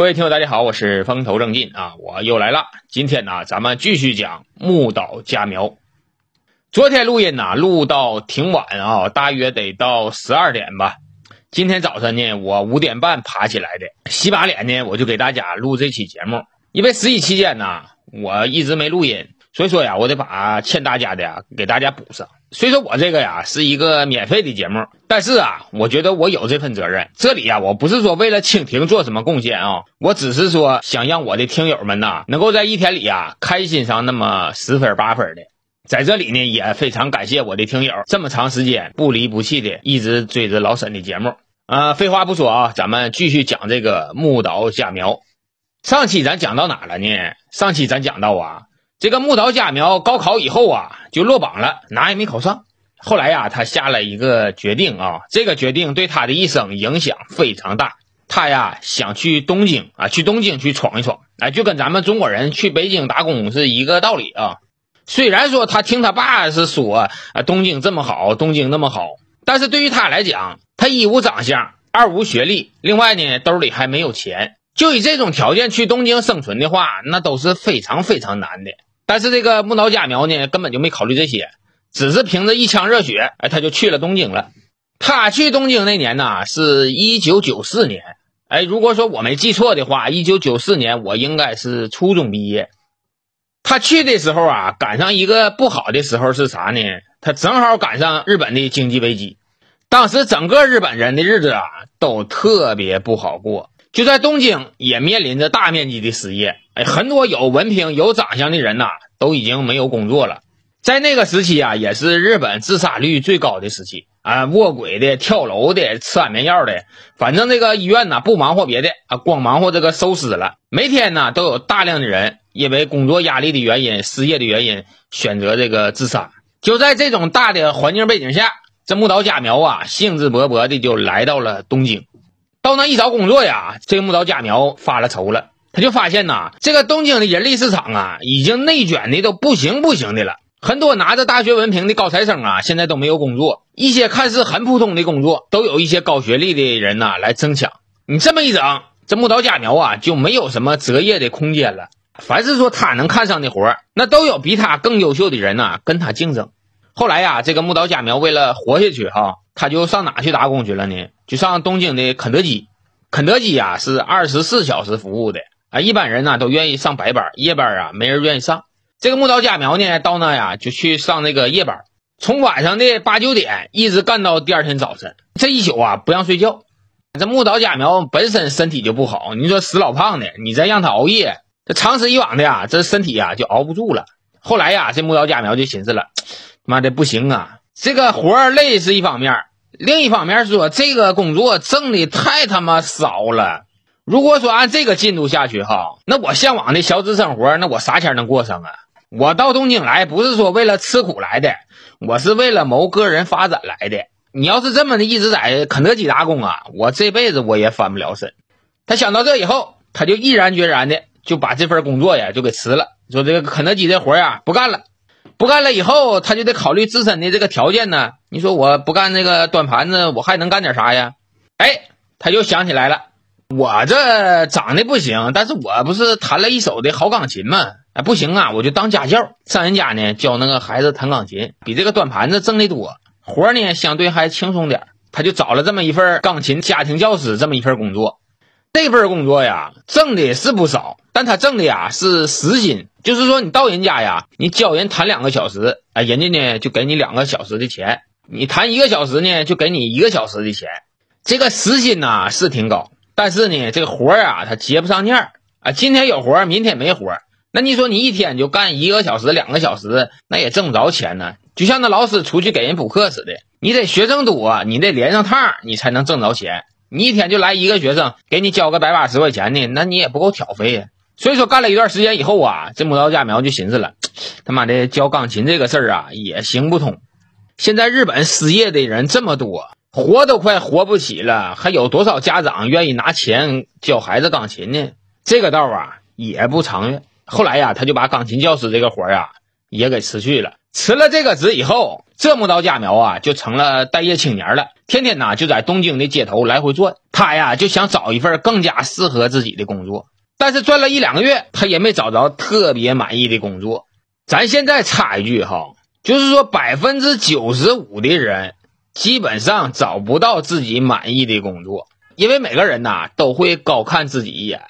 各位听友，大家好，我是风头正劲啊，我又来了。今天呢，咱们继续讲木岛佳苗。昨天录音呢，录到挺晚啊，大约得到十二点吧。今天早晨呢，我五点半爬起来的，洗把脸呢，我就给大家录这期节目。因为十一期间呢，我一直没录音，所以说呀，我得把欠大家的呀给大家补上。虽说我这个呀是一个免费的节目，但是啊，我觉得我有这份责任。这里呀，我不是说为了蜻蜓做什么贡献啊，我只是说想让我的听友们呐，能够在一天里啊开心上那么十分八分的。在这里呢，也非常感谢我的听友这么长时间不离不弃的一直追着老沈的节目。啊，废话不说啊，咱们继续讲这个木岛佳苗。上期咱讲到哪了呢？上期咱讲到啊。这个木岛佳苗高考以后啊，就落榜了，哪也没考上。后来呀，他下了一个决定啊，这个决定对他的一生影响非常大。他呀想去东京啊，去东京去闯一闯，哎，就跟咱们中国人去北京打工是一个道理啊。虽然说他听他爸是说啊，东京这么好，东京那么好，但是对于他来讲，他一无长相，二无学历，另外呢兜里还没有钱，就以这种条件去东京生存的话，那都是非常非常难的。但是这个木岛佳苗呢，根本就没考虑这些，只是凭着一腔热血，哎，他就去了东京了。他去东京那年呢，是一九九四年。哎，如果说我没记错的话，一九九四年我应该是初中毕业。他去的时候啊，赶上一个不好的时候是啥呢？他正好赶上日本的经济危机，当时整个日本人的日子啊都特别不好过。就在东京也面临着大面积的失业，哎，很多有文凭、有长相的人呐，都已经没有工作了。在那个时期啊，也是日本自杀率最高的时期啊，卧轨的、跳楼的、吃安眠药的，反正这个医院呐，不忙活别的啊，光忙活这个收尸了。每天呢，都有大量的人因为工作压力的原因、失业的原因，选择这个自杀。就在这种大的环境背景下，这木岛佳苗啊，兴致勃勃的就来到了东京。到那一找工作呀，这个木岛佳苗发了愁了。他就发现呐，这个东京的人力市场啊，已经内卷的都不行不行的了。很多拿着大学文凭的高材生啊，现在都没有工作。一些看似很普通的工作，都有一些高学历的人呐来争抢。你这么一整，这木岛佳苗啊，就没有什么择业的空间了。凡是说他能看上的活那都有比他更优秀的人呐跟他竞争。后来呀，这个木岛佳苗为了活下去哈，他就上哪去打工去了呢？就上东京的肯德基。肯德基呀是二十四小时服务的啊，一般人呢都愿意上白班，夜班啊没人愿意上。这个木岛佳苗呢到那呀就去上那个夜班，从晚上的八九点一直干到第二天早晨，这一宿啊不让睡觉。这木岛佳苗本身身体就不好，你说死老胖的，你再让他熬夜，这长此以往的呀，这身体呀就熬不住了。后来呀，这木岛佳苗就寻思了。妈的不行啊！这个活累是一方面，另一方面说这个工作挣的太他妈少了。如果说按这个进度下去哈，那我向往的小资生活，那我啥钱能过上啊？我到东京来不是说为了吃苦来的，我是为了谋个人发展来的。你要是这么的一直在肯德基打工啊，我这辈子我也翻不了身。他想到这以后，他就毅然决然的就把这份工作呀就给辞了，说这个肯德基这活呀不干了。不干了以后，他就得考虑自身的这个条件呢。你说我不干那个端盘子，我还能干点啥呀？哎，他又想起来了，我这长得不行，但是我不是弹了一手的好钢琴吗？哎，不行啊，我就当家教，上人家呢教那个孩子弹钢琴，比这个端盘子挣的多，活呢相对还轻松点。他就找了这么一份钢琴家庭教师这么一份工作。这份工作呀，挣的是不少，但他挣的呀是时薪，就是说你到人家呀，你教人弹两个小时，哎，人家呢就给你两个小时的钱；你弹一个小时呢，就给你一个小时的钱。这个时薪呐是挺高，但是呢，这个活儿啊他接不上念儿啊，今天有活儿，明天没活儿。那你说你一天就干一个小时、两个小时，那也挣不着钱呢。就像那老师出去给人补课似的，你得学生多，你得连上趟，你才能挣着钱。你一天就来一个学生，给你交个百八十块钱呢，那你也不够挑费呀。所以说，干了一段时间以后啊，这木刀家苗就寻思了，他妈的教钢琴这个事儿啊也行不通。现在日本失业的人这么多，活都快活不起了，还有多少家长愿意拿钱教孩子钢琴呢？这个道啊也不长远。后来呀，他就把钢琴教师这个活呀也给辞去了。辞了这个职以后，这木刀家苗啊，就成了待业青年了，天天呐就在东京的街头来回转。他呀就想找一份更加适合自己的工作，但是转了一两个月，他也没找着特别满意的工作。咱现在插一句哈，就是说百分之九十五的人基本上找不到自己满意的工作，因为每个人呐都会高看自己一眼，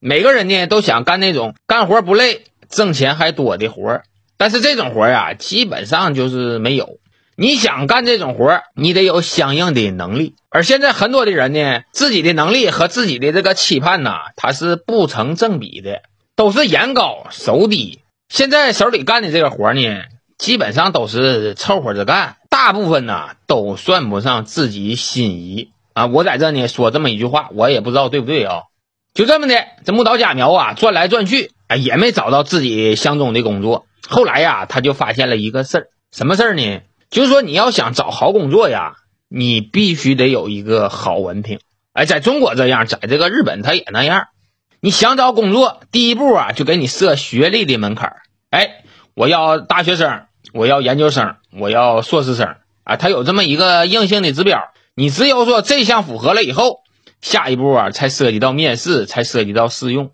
每个人呢都想干那种干活不累、挣钱还多的活。但是这种活呀，基本上就是没有。你想干这种活你得有相应的能力。而现在很多的人呢，自己的能力和自己的这个期盼呐，它是不成正比的，都是眼高手低。现在手里干的这个活呢，基本上都是凑合着干，大部分呢都算不上自己心仪啊。我在这呢说这么一句话，我也不知道对不对啊。就这么的，这木岛佳苗啊，转来转去，哎，也没找到自己相中的工作。后来呀，他就发现了一个事儿，什么事儿呢？就是说你要想找好工作呀，你必须得有一个好文凭。哎，在中国这样，在这个日本他也那样。你想找工作，第一步啊，就给你设学历的门槛儿。哎，我要大学生，我要研究生，我要硕士生啊，他有这么一个硬性的指标。你只有说这项符合了以后，下一步啊，才涉及到面试，才涉及到试用。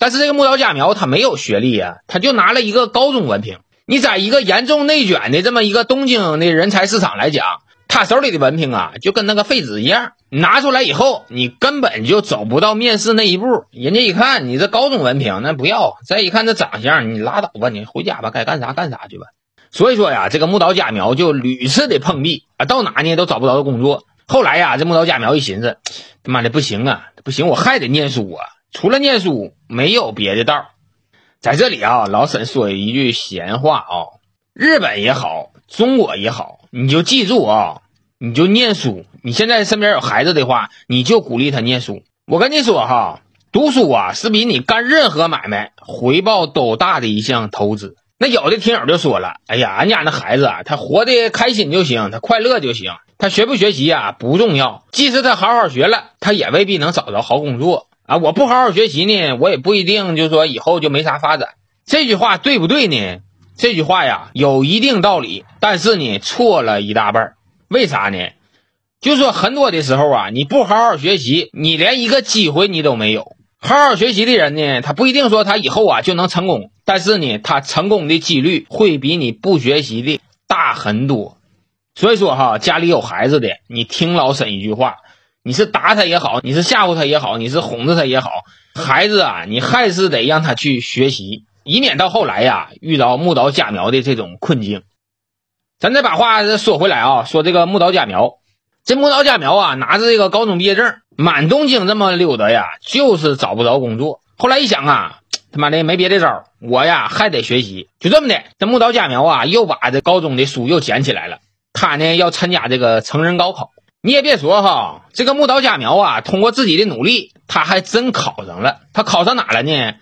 但是这个木刀家苗他没有学历啊，他就拿了一个高中文凭。你在一个严重内卷的这么一个东京的人才市场来讲，他手里的文凭啊，就跟那个废纸一样，拿出来以后，你根本就走不到面试那一步。人家一看你这高中文凭，那不要；再一看这长相，你拉倒吧，你回家吧，该干啥干啥去吧。所以说呀，这个木刀家苗就屡次的碰壁啊，到哪呢都找不着工作。后来呀，这木刀家苗一寻思，他妈的不行啊，不行，我还得念书啊。除了念书，没有别的道在这里啊，老沈说一句闲话啊，日本也好，中国也好，你就记住啊，你就念书。你现在身边有孩子的话，你就鼓励他念书。我跟你说哈，读书啊，是比你干任何买卖回报都大的一项投资。那有的听友就说了，哎呀，俺家那孩子啊，他活得开心就行，他快乐就行，他学不学习啊不重要，即使他好好学了，他也未必能找着好工作。啊，我不好好学习呢，我也不一定就说以后就没啥发展。这句话对不对呢？这句话呀有一定道理，但是呢错了一大半。为啥呢？就说很多的时候啊，你不好好学习，你连一个机会你都没有。好好学习的人呢，他不一定说他以后啊就能成功，但是呢，他成功的几率会比你不学习的大很多。所以说哈，家里有孩子的，你听老沈一句话。你是打他也好，你是吓唬他也好，你是哄着他也好，孩子啊，你还是得让他去学习，以免到后来呀遇到木刀家苗的这种困境。咱再把话说回来啊，说这个木刀家苗，这木刀家苗啊，拿着这个高中毕业证，满东京这么溜达呀，就是找不着工作。后来一想啊，他妈的没别的招，我呀还得学习。就这么的，这木刀家苗啊，又把这高中的书又捡起来了。他呢要参加这个成人高考。你也别说哈，这个木岛佳苗啊，通过自己的努力，他还真考上了。他考上哪了呢？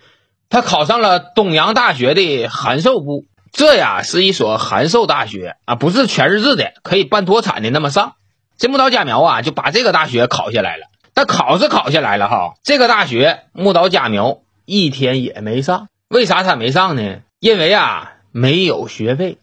他考上了东洋大学的函授部。这呀是一所函授大学啊，不是全日制的，可以办脱产的那么上。这木岛佳苗啊，就把这个大学考下来了。但考是考下来了哈，这个大学木岛佳苗一天也没上。为啥他没上呢？因为啊，没有学费。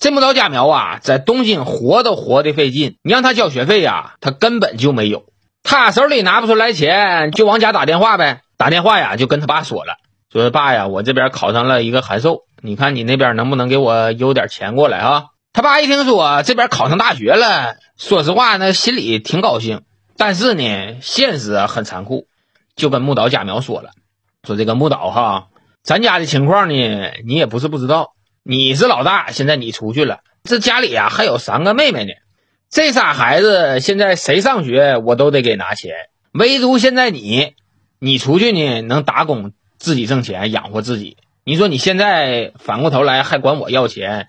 这木刀家苗啊，在东京活都活的费劲，你让他交学费呀，他根本就没有。他手里拿不出来钱，就往家打电话呗。打电话呀，就跟他爸说了，说爸呀，我这边考上了一个函授，你看你那边能不能给我邮点钱过来啊？他爸一听说这边考上大学了，说实话，那心里挺高兴。但是呢，现实很残酷，就跟木刀家苗说了，说这个木岛哈，咱家的情况呢，你也不是不知道。你是老大，现在你出去了，这家里呀还有三个妹妹呢。这仨孩子现在谁上学，我都得给拿钱。唯独现在你，你出去呢能打工，自己挣钱养活自己。你说你现在反过头来还管我要钱，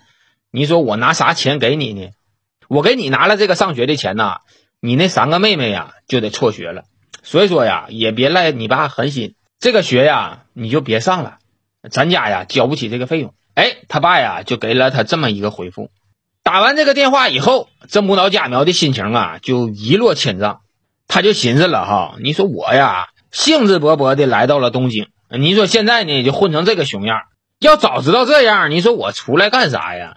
你说我拿啥钱给你呢？我给你拿了这个上学的钱呐，你那三个妹妹呀就得辍学了。所以说呀，也别赖你爸狠心，这个学呀你就别上了，咱家呀交不起这个费用。哎，他爸呀，就给了他这么一个回复。打完这个电话以后，这木刀家苗的心情啊，就一落千丈。他就寻思了哈，你说我呀，兴致勃勃的来到了东京，你说现在呢，就混成这个熊样。要早知道这样，你说我出来干啥呀？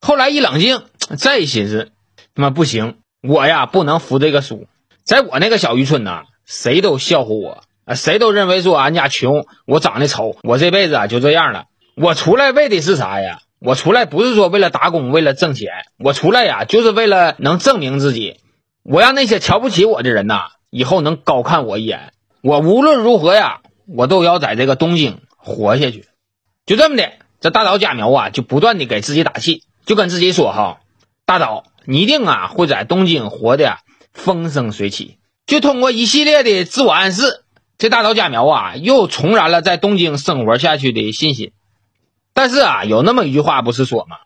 后来一冷静，再一寻思，他妈不行，我呀不能服这个输。在我那个小渔村呐，谁都笑话我啊，谁都认为说俺家穷，我长得丑，我这辈子啊就这样了。我出来为的是啥呀？我出来不是说为了打工，为了挣钱，我出来呀就是为了能证明自己。我让那些瞧不起我的人呐，以后能高看我一眼。我无论如何呀，我都要在这个东京活下去。就这么的，这大岛佳苗啊，就不断的给自己打气，就跟自己说哈：“大岛，你一定啊会在东京活的风生水起。”就通过一系列的自我暗示，这大岛佳苗啊又重燃了在东京生活下去的信心。但是啊，有那么一句话不是说吗？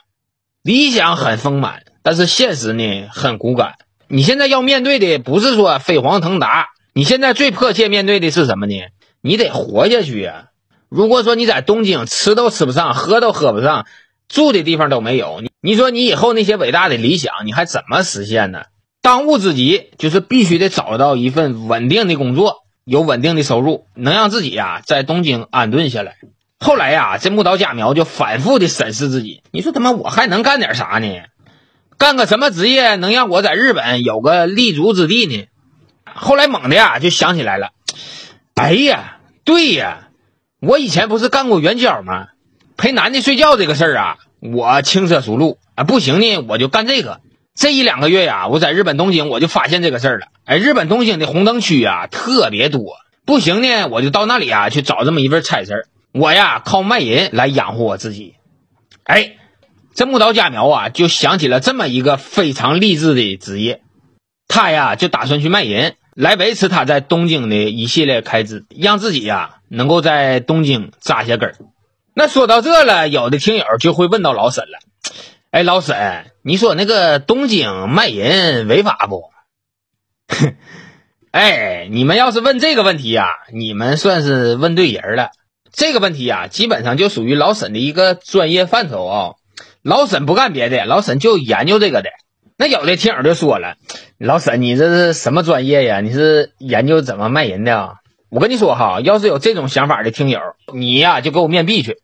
理想很丰满，但是现实呢很骨感。你现在要面对的不是说飞黄腾达，你现在最迫切面对的是什么呢？你得活下去呀！如果说你在东京吃都吃不上，喝都喝不上，住的地方都没有，你你说你以后那些伟大的理想你还怎么实现呢？当务之急就是必须得找到一份稳定的工作，有稳定的收入，能让自己呀在东京安顿下来。后来呀，这木岛佳苗就反复的审视自己，你说他妈我还能干点啥呢？干个什么职业能让我在日本有个立足之地呢？后来猛的呀就想起来了，哎呀，对呀，我以前不是干过援交吗？陪男的睡觉这个事儿啊，我轻车熟路啊，不行呢我就干这个。这一两个月呀，我在日本东京我就发现这个事儿了。哎，日本东京的红灯区啊特别多，不行呢我就到那里啊去找这么一份差事儿我呀靠卖淫来养活我自己。哎。这木岛佳苗啊，就想起了这么一个非常励志的职业，他呀就打算去卖淫来维持他在东京的一系列开支，让自己呀能够在东京扎下根儿。那说到这了，有的听友就会问到老沈了：“哎，老沈，你说那个东京卖淫违法不？” 哎，你们要是问这个问题呀，你们算是问对人了。这个问题呀，基本上就属于老沈的一个专业范畴啊。老沈不干别的，老沈就研究这个的。那有的听友就说了：“老沈，你这是什么专业呀？你是研究怎么卖淫的啊？”我跟你说哈，要是有这种想法的听友，你呀就给我面壁去。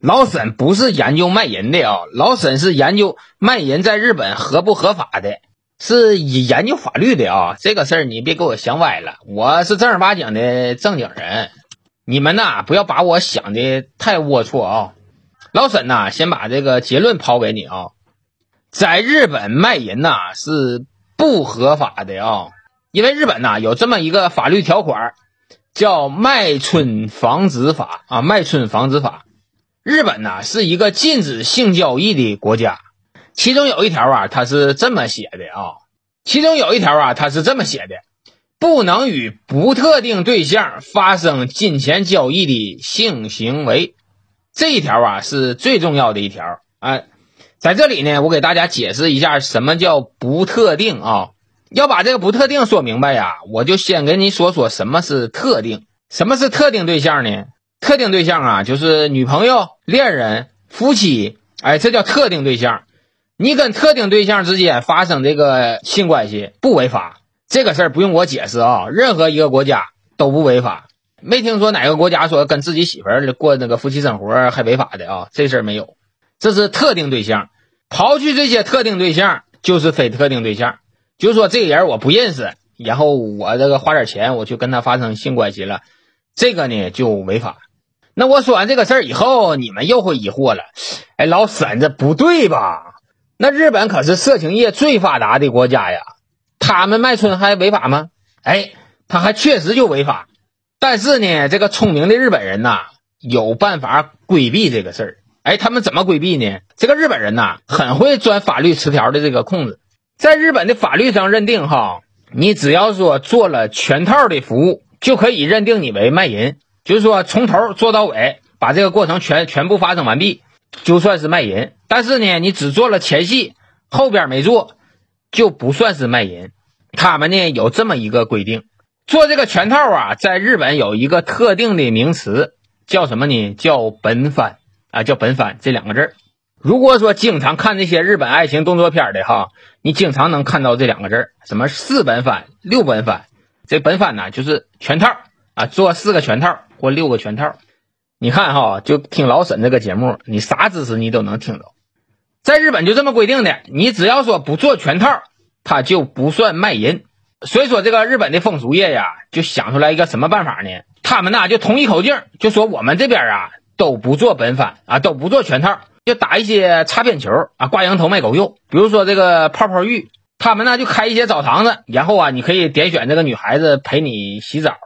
老沈不是研究卖淫的啊，老沈是研究卖淫在日本合不合法的，是以研究法律的啊。这个事儿你别给我想歪了，我是正儿八经的正经人。你们呐，不要把我想的太龌龊啊。老沈呐，先把这个结论抛给你啊，在日本卖淫呐是不合法的啊，因为日本呐有这么一个法律条款，叫《卖春防止法》啊，《卖春防止法》。日本呐是一个禁止性交易的国家，其中有一条啊，它是这么写的啊，其中有一条啊，它是这么写的，不能与不特定对象发生金钱交易的性行为。这一条啊是最重要的一条哎，在这里呢，我给大家解释一下什么叫不特定啊。要把这个不特定说明白呀，我就先给你说说什么是特定。什么是特定对象呢？特定对象啊，就是女朋友、恋人、夫妻，哎，这叫特定对象。你跟特定对象之间发生这个性关系不违法，这个事儿不用我解释啊，任何一个国家都不违法。没听说哪个国家说跟自己媳妇儿过那个夫妻生活还违法的啊？这事儿没有，这是特定对象。刨去这些特定对象，就是非特定对象。就说这个人我不认识，然后我这个花点钱我去跟他发生性关系了，这个呢就违法。那我说完这个事儿以后，你们又会疑惑了，哎，老沈这不对吧？那日本可是色情业最发达的国家呀，他们卖春还违法吗？哎，他还确实就违法。但是呢，这个聪明的日本人呐，有办法规避这个事儿。哎，他们怎么规避呢？这个日本人呐，很会钻法律词条的这个空子。在日本的法律上认定哈，你只要说做了全套的服务，就可以认定你为卖淫。就是说从头做到尾，把这个过程全全部发生完毕，就算是卖淫。但是呢，你只做了前戏，后边没做，就不算是卖淫。他们呢有这么一个规定。做这个全套啊，在日本有一个特定的名词，叫什么呢？叫本番啊，叫本番这两个字。如果说经常看那些日本爱情动作片的哈，你经常能看到这两个字，什么四本番、六本番。这本番呢，就是全套啊，做四个全套或六个全套。你看哈，就听老沈这个节目，你啥知识你都能听到。在日本就这么规定的，你只要说不做全套，他就不算卖淫。所以说这个日本的风俗业呀，就想出来一个什么办法呢？他们呐就同一口径，就说我们这边啊都不做本番啊，都不做全套，就打一些擦边球啊，挂羊头卖狗肉。比如说这个泡泡浴，他们呢就开一些澡堂子，然后啊你可以点选这个女孩子陪你洗澡。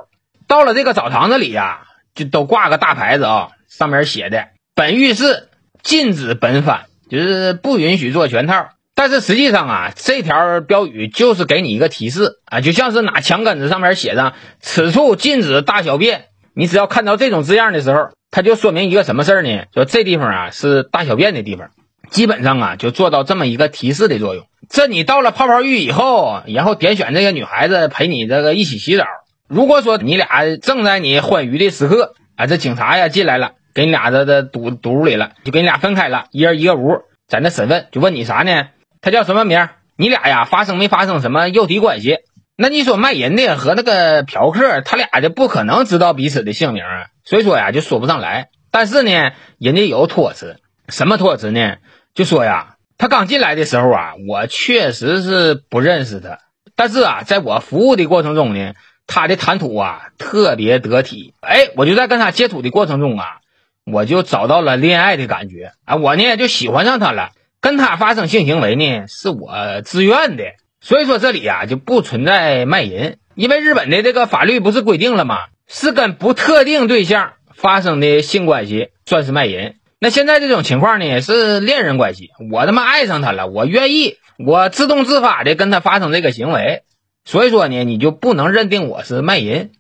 到了这个澡堂子里呀，就都挂个大牌子啊，上面写的本浴室禁止本番，就是不允许做全套。但是实际上啊，这条标语就是给你一个提示啊，就像是拿墙根子上面写上“此处禁止大小便”。你只要看到这种字样的时候，它就说明一个什么事儿呢？说这地方啊是大小便的地方，基本上啊就做到这么一个提示的作用。这你到了泡泡浴以后，然后点选这个女孩子陪你这个一起洗澡。如果说你俩正在你欢愉的时刻啊，这警察呀进来了，给你俩这这堵堵屋里了，就给你俩分开了，一人一个屋，在那审问，就问你啥呢？他叫什么名？你俩呀发生没发生什么肉体关系？那你说卖淫的和那个嫖客，他俩就不可能知道彼此的姓名啊，所以说呀就说不上来。但是呢，人家有托词，什么托词呢？就说呀，他刚进来的时候啊，我确实是不认识他，但是啊，在我服务的过程中呢。他的谈吐啊特别得体，哎，我就在跟他接触的过程中啊，我就找到了恋爱的感觉啊，我呢就喜欢上他了，跟他发生性行为呢是我自愿的，所以说这里啊就不存在卖淫，因为日本的这个法律不是规定了吗？是跟不特定对象发生的性关系算是卖淫，那现在这种情况呢是恋人关系，我他妈爱上他了，我愿意，我自动自发的跟他发生这个行为。所以说呢，你就不能认定我是卖淫。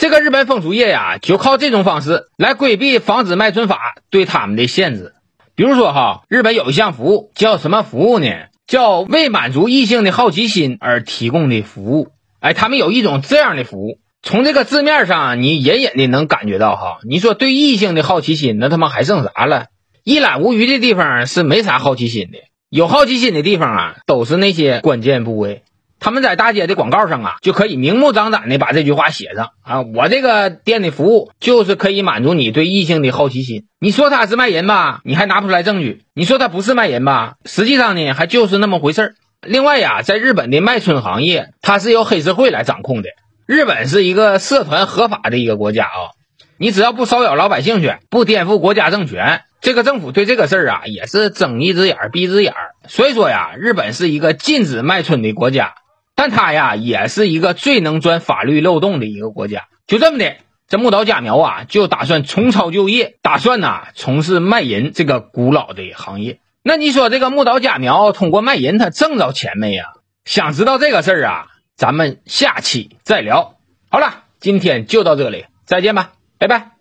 这个日本风俗业呀，就靠这种方式来规避防止卖春法对他们的限制。比如说哈，日本有一项服务叫什么服务呢？叫为满足异性的好奇心而提供的服务。哎，他们有一种这样的服务，从这个字面上你隐隐的能感觉到哈，你说对异性的好奇心，那他妈还剩啥了？一览无余的地方是没啥好奇心的，有好奇心的地方啊，都是那些关键部位。他们在大街的广告上啊，就可以明目张胆的把这句话写上啊。我这个店的服务就是可以满足你对异性的好奇心。你说他是卖淫吧，你还拿不出来证据；你说他不是卖淫吧，实际上呢还就是那么回事儿。另外呀，在日本的卖春行业，它是由黑社会来掌控的。日本是一个社团合法的一个国家啊，你只要不骚扰老百姓去，不颠覆国家政权，这个政府对这个事儿啊也是睁一只眼闭一只眼。所以说呀，日本是一个禁止卖春的国家。但他呀，也是一个最能钻法律漏洞的一个国家。就这么的，这木岛佳苗啊，就打算重操旧业，打算呐从事卖淫这个古老的行业。那你说这个木岛佳苗通过卖淫，他挣着钱没呀？想知道这个事儿啊，咱们下期再聊。好了，今天就到这里，再见吧，拜拜。